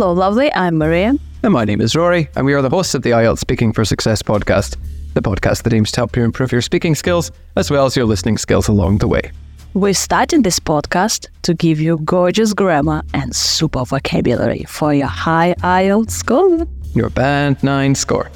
Hello, lovely. I'm Maria. And my name is Rory, and we are the hosts of the IELTS Speaking for Success podcast, the podcast that aims to help you improve your speaking skills as well as your listening skills along the way. We're starting this podcast to give you gorgeous grammar and super vocabulary for your high IELTS score. Your band 9 score.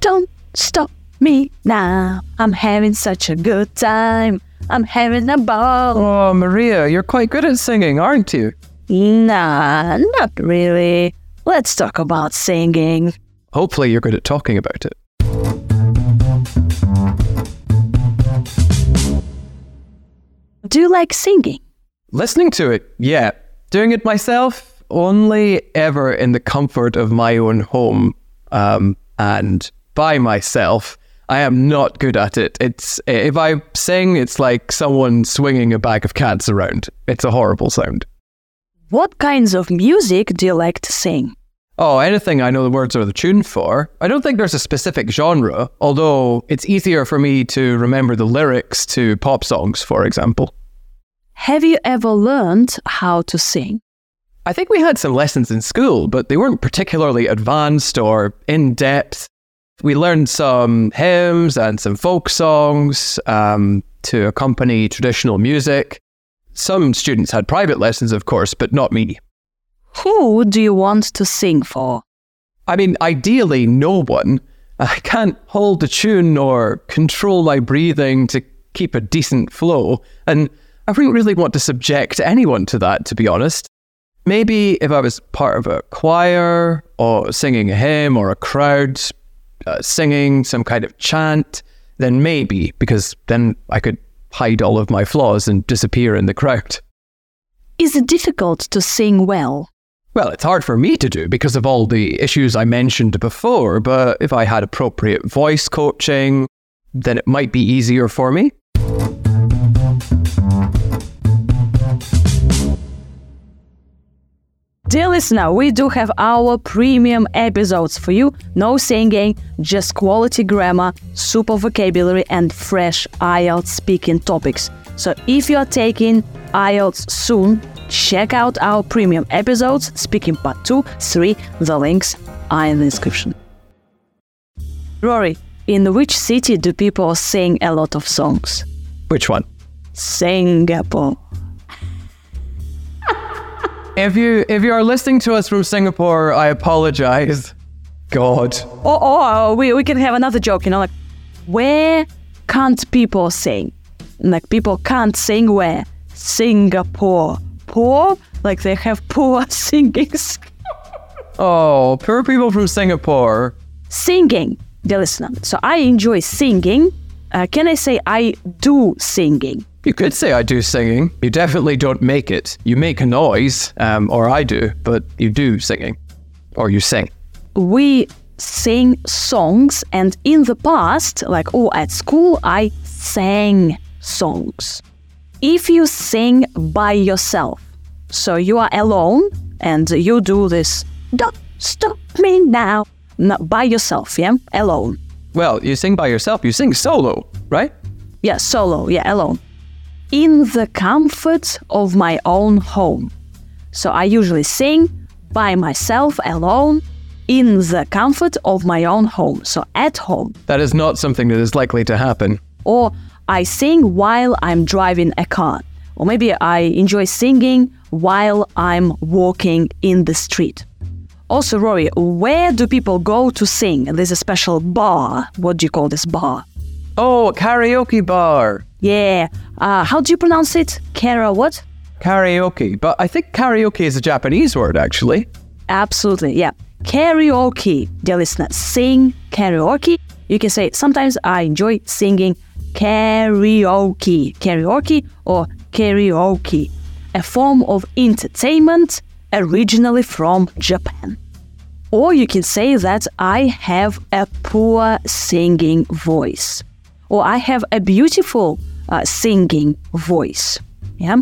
Don't stop me now. I'm having such a good time. I'm having a ball. Oh, Maria, you're quite good at singing, aren't you? Nah, not really. Let's talk about singing. Hopefully, you're good at talking about it. Do you like singing? Listening to it, yeah. Doing it myself, only ever in the comfort of my own home um, and by myself. I am not good at it. It's if I sing, it's like someone swinging a bag of cats around. It's a horrible sound. What kinds of music do you like to sing? Oh, anything I know the words or the tune for. I don't think there's a specific genre, although it's easier for me to remember the lyrics to pop songs, for example. Have you ever learned how to sing? I think we had some lessons in school, but they weren't particularly advanced or in depth. We learned some hymns and some folk songs um, to accompany traditional music. Some students had private lessons, of course, but not me. Who do you want to sing for? I mean, ideally, no one. I can't hold a tune or control my breathing to keep a decent flow, and I wouldn't really want to subject anyone to that, to be honest. Maybe if I was part of a choir or singing a hymn or a crowd uh, singing some kind of chant, then maybe, because then I could hide all of my flaws and disappear in the crowd. Is it difficult to sing well? Well, it's hard for me to do because of all the issues I mentioned before, but if I had appropriate voice coaching, then it might be easier for me. Dear listener, we do have our premium episodes for you. No singing, just quality grammar, super vocabulary, and fresh IELTS speaking topics. So if you are taking IELTS soon, check out our premium episodes, speaking part 2, 3. The links are in the description. Rory, in which city do people sing a lot of songs? Which one? Singapore. If you if you are listening to us from Singapore, I apologize. God. Or, or we, we can have another joke, you know, like, where can't people sing? Like, people can't sing where? Singapore. Poor? Like, they have poor singing. Oh, poor people from Singapore. singing, dear listener. So I enjoy singing. Uh, can I say I do singing? You could say I do singing. You definitely don't make it. You make a noise, um, or I do, but you do singing. Or you sing. We sing songs, and in the past, like, oh, at school, I sang songs. If you sing by yourself, so you are alone and you do this, don't stop me now, not by yourself, yeah, alone. Well, you sing by yourself. You sing solo, right? Yeah, solo, yeah, alone. In the comfort of my own home. So I usually sing by myself alone in the comfort of my own home. So at home. That is not something that is likely to happen. Or I sing while I'm driving a car. Or maybe I enjoy singing while I'm walking in the street. Also, Rory, where do people go to sing? There's a special bar. What do you call this bar? Oh, karaoke bar. Yeah. Uh, how do you pronounce it? Kara what? Karaoke. But I think karaoke is a Japanese word, actually. Absolutely, yeah. Karaoke, dear listener, sing karaoke. You can say sometimes I enjoy singing karaoke, karaoke or karaoke, a form of entertainment originally from Japan. Or you can say that I have a poor singing voice, or I have a beautiful uh, singing voice. Yeah.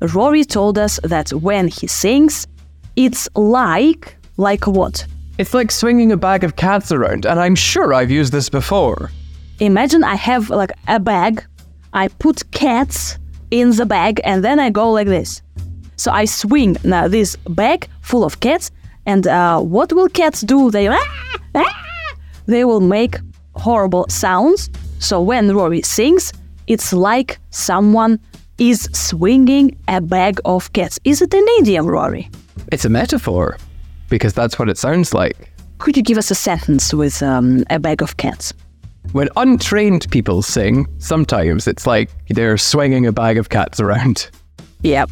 Rory told us that when he sings, it's like like what? It's like swinging a bag of cats around, and I'm sure I've used this before. Imagine I have like a bag, I put cats in the bag, and then I go like this. So I swing now this bag full of cats, And uh, what will cats do? They "Ah, ah," they will make horrible sounds. So when Rory sings, it's like someone is swinging a bag of cats. Is it an idiom, Rory? It's a metaphor because that's what it sounds like. Could you give us a sentence with um, a bag of cats? When untrained people sing, sometimes it's like they're swinging a bag of cats around. Yep.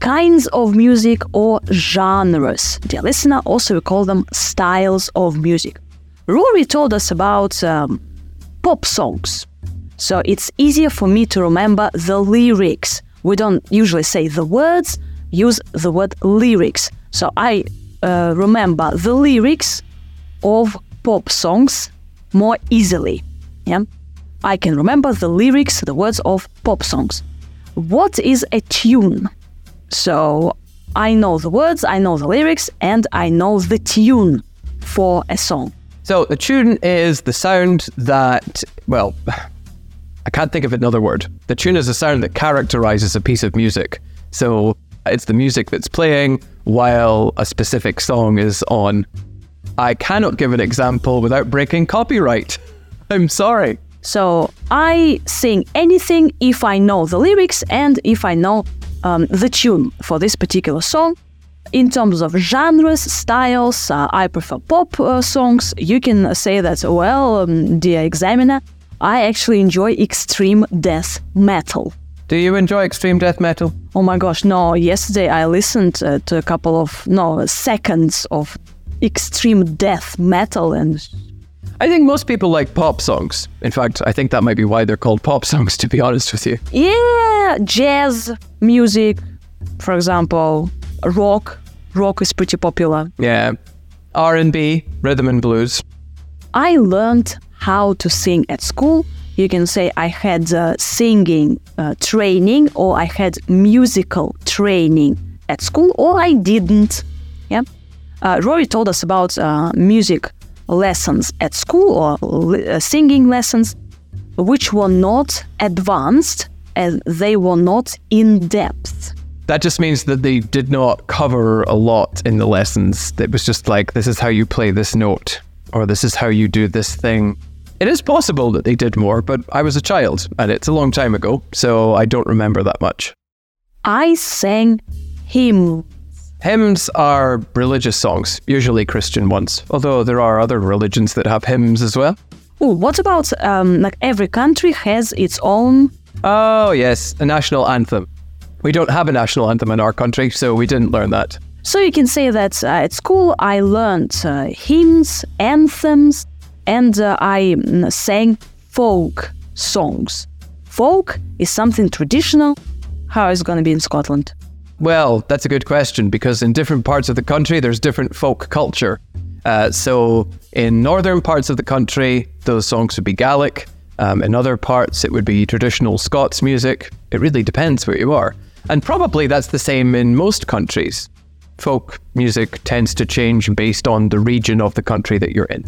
Kinds of music or genres. Dear listener, also we call them styles of music. Rory told us about um, pop songs. So it's easier for me to remember the lyrics. We don't usually say the words, use the word lyrics. So I uh, remember the lyrics of pop songs more easily. Yeah? I can remember the lyrics, the words of pop songs. What is a tune? So I know the words, I know the lyrics, and I know the tune for a song. So the tune is the sound that, well, I can't think of another word. The tune is a sound that characterizes a piece of music. So it's the music that's playing while a specific song is on. I cannot give an example without breaking copyright. I'm sorry. So I sing anything if I know the lyrics and if I know um, the tune for this particular song. In terms of genres, styles, uh, I prefer pop uh, songs. You can say that, well, um, dear examiner, I actually enjoy extreme death metal. Do you enjoy extreme death metal? Oh my gosh, no. Yesterday I listened uh, to a couple of, no, seconds of extreme death metal and I think most people like pop songs. In fact, I think that might be why they're called pop songs, to be honest with you. yeah, jazz music, for example, rock. Rock is pretty popular. Yeah. R&B, rhythm and blues. I learned how to sing at school. You can say I had uh, singing uh, training or I had musical training at school or I didn't. Yeah. Uh, Rory told us about uh, music lessons at school or uh, singing lessons, which were not advanced and they were not in depth. That just means that they did not cover a lot in the lessons. It was just like, this is how you play this note, or this is how you do this thing. It is possible that they did more, but I was a child, and it's a long time ago, so I don't remember that much. I sang hymn. Hymns are religious songs, usually Christian ones, although there are other religions that have hymns as well. Ooh, what about um, like every country has its own? Oh, yes, a national anthem. We don't have a national anthem in our country, so we didn't learn that. So you can say that uh, at school I learned uh, hymns, anthems, and uh, I mm, sang folk songs. Folk is something traditional. How is it going to be in Scotland? Well, that's a good question because in different parts of the country, there's different folk culture. Uh, so, in northern parts of the country, those songs would be Gaelic. Um, in other parts, it would be traditional Scots music. It really depends where you are. And probably that's the same in most countries. Folk music tends to change based on the region of the country that you're in.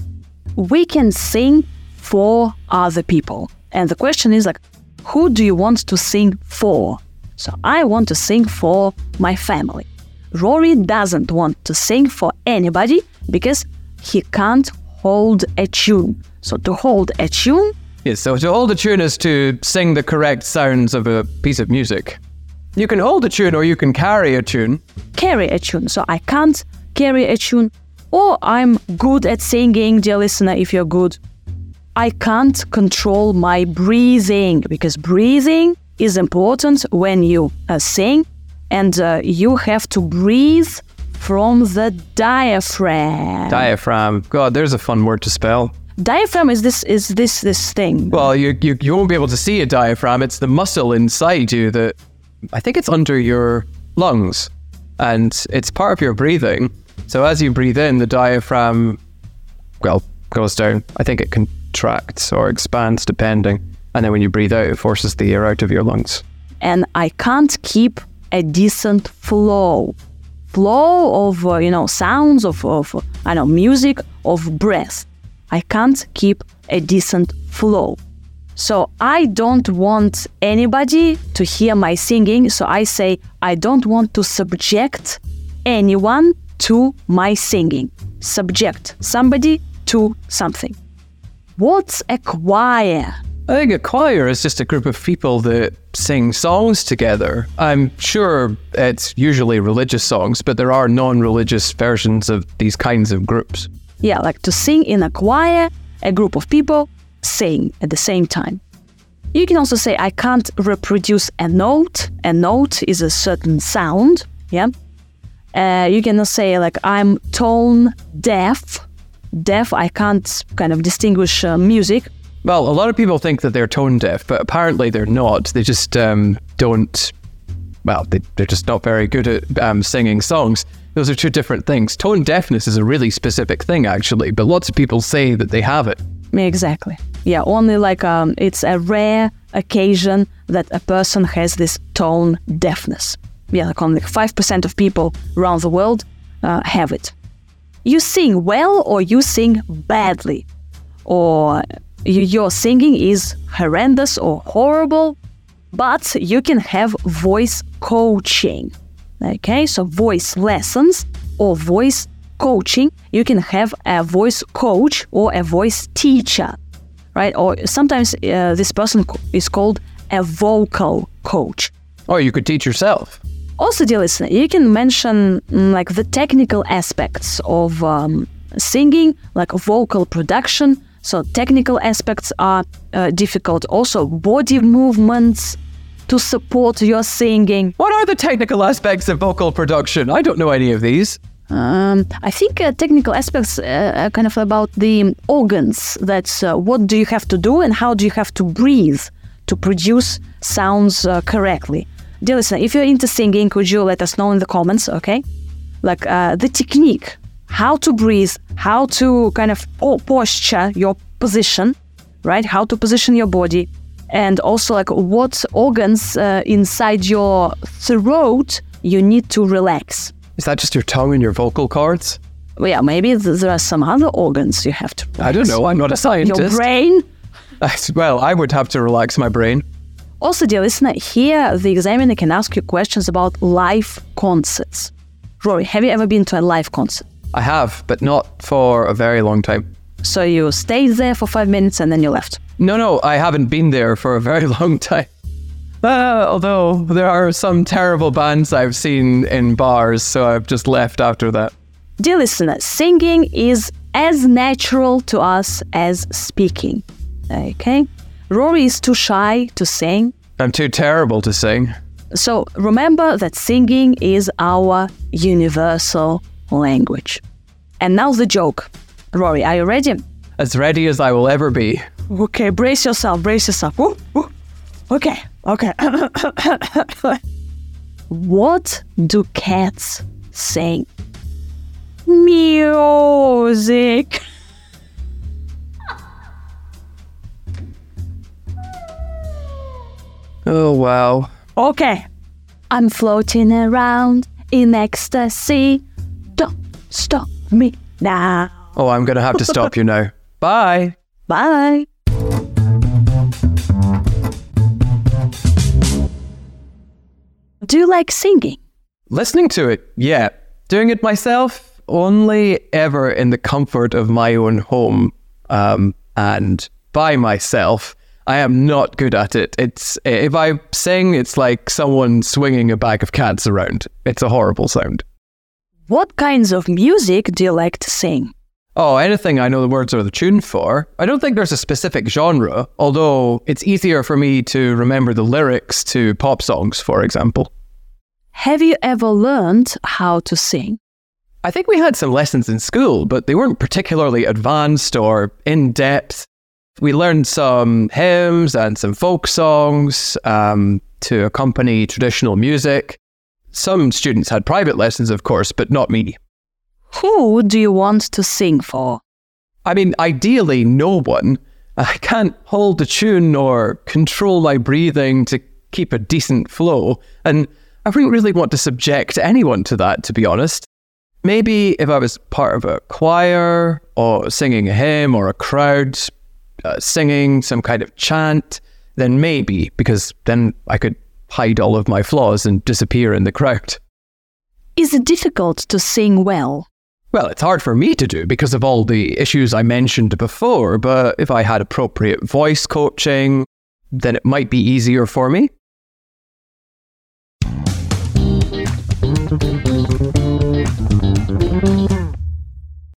We can sing for other people. And the question is like, who do you want to sing for? So I want to sing for my family. Rory doesn't want to sing for anybody because he can't hold a tune. So to hold a tune, Yes, so to hold a tune is to sing the correct sounds of a piece of music. You can hold a tune or you can carry a tune. carry a tune. So I can't carry a tune. Or I'm good at singing, dear listener, if you're good. I can't control my breathing because breathing is important when you uh, sing and uh, you have to breathe from the diaphragm. Diaphragm. God, there's a fun word to spell. diaphragm is this is this this thing. Well, you, you you won't be able to see a diaphragm. It's the muscle inside you that I think it's under your lungs, and it's part of your breathing. So as you breathe in, the diaphragm, well, goes down. I think it contracts or expands depending, and then when you breathe out, it forces the air out of your lungs. and I can't keep a decent flow. Flow of, uh, you know, sounds, of, of, I know, music, of breath. I can't keep a decent flow. So I don't want anybody to hear my singing. So I say, I don't want to subject anyone to my singing. Subject somebody to something. What's a choir? I think a choir is just a group of people that sing songs together. I'm sure it's usually religious songs, but there are non religious versions of these kinds of groups. Yeah, like to sing in a choir, a group of people sing at the same time. You can also say, I can't reproduce a note. A note is a certain sound. Yeah. Uh, you can say, like, I'm tone deaf. Deaf, I can't kind of distinguish uh, music. Well, a lot of people think that they're tone deaf, but apparently they're not. They just um, don't, well, they, they're just not very good at um, singing songs. Those are two different things. Tone deafness is a really specific thing, actually, but lots of people say that they have it. Exactly. Yeah, only like um, it's a rare occasion that a person has this tone deafness. Yeah, like only 5% of people around the world uh, have it. You sing well or you sing badly, or your singing is horrendous or horrible, but you can have voice coaching. Okay, so voice lessons or voice coaching, you can have a voice coach or a voice teacher, right? Or sometimes uh, this person is called a vocal coach. Or you could teach yourself. Also, dear listener, you can mention mm, like the technical aspects of um, singing, like vocal production. So technical aspects are uh, difficult. Also, body movements to support your singing. What are the technical aspects of vocal production? I don't know any of these. Um, I think uh, technical aspects uh, are kind of about the organs. That's uh, what do you have to do and how do you have to breathe to produce sounds uh, correctly. Dear listener, if you're into singing, could you let us know in the comments, okay? Like uh, the technique, how to breathe, how to kind of oh, posture your position, right? How to position your body, and also like what organs uh, inside your throat you need to relax. Is that just your tongue and your vocal cords? Well, yeah, maybe th- there are some other organs you have to. Relax. I don't know. I'm not a scientist. Your brain. well, I would have to relax my brain. Also, dear listener, here the examiner can ask you questions about live concerts. Rory, have you ever been to a live concert? I have, but not for a very long time. So you stayed there for five minutes and then you left? No, no, I haven't been there for a very long time. Uh, although there are some terrible bands I've seen in bars, so I've just left after that. Dear listener, singing is as natural to us as speaking. Okay? Rory is too shy to sing. I'm too terrible to sing. So remember that singing is our universal language. And now the joke. Rory, are you ready? As ready as I will ever be. Okay, brace yourself, brace yourself. Woo, woo. Okay, okay. what do cats sing? Music. Oh, wow. Okay. I'm floating around in ecstasy. Don't stop me now. Oh, I'm going to have to stop you now. Bye. Bye. Do you like singing? Listening to it, yeah. Doing it myself, only ever in the comfort of my own home um, and by myself. I am not good at it. It's if I sing, it's like someone swinging a bag of cats around. It's a horrible sound. What kinds of music do you like to sing? Oh, anything I know the words or the tune for. I don't think there's a specific genre, although it's easier for me to remember the lyrics to pop songs, for example. Have you ever learned how to sing? I think we had some lessons in school, but they weren't particularly advanced or in depth. We learned some hymns and some folk songs um, to accompany traditional music. Some students had private lessons, of course, but not me. Who do you want to sing for? I mean, ideally, no one. I can't hold a tune or control my breathing to keep a decent flow, and I wouldn't really want to subject anyone to that, to be honest. Maybe if I was part of a choir or singing a hymn or a crowd uh, singing some kind of chant, then maybe, because then I could hide all of my flaws and disappear in the crowd. Is it difficult to sing well? Well, it's hard for me to do because of all the issues I mentioned before, but if I had appropriate voice coaching, then it might be easier for me.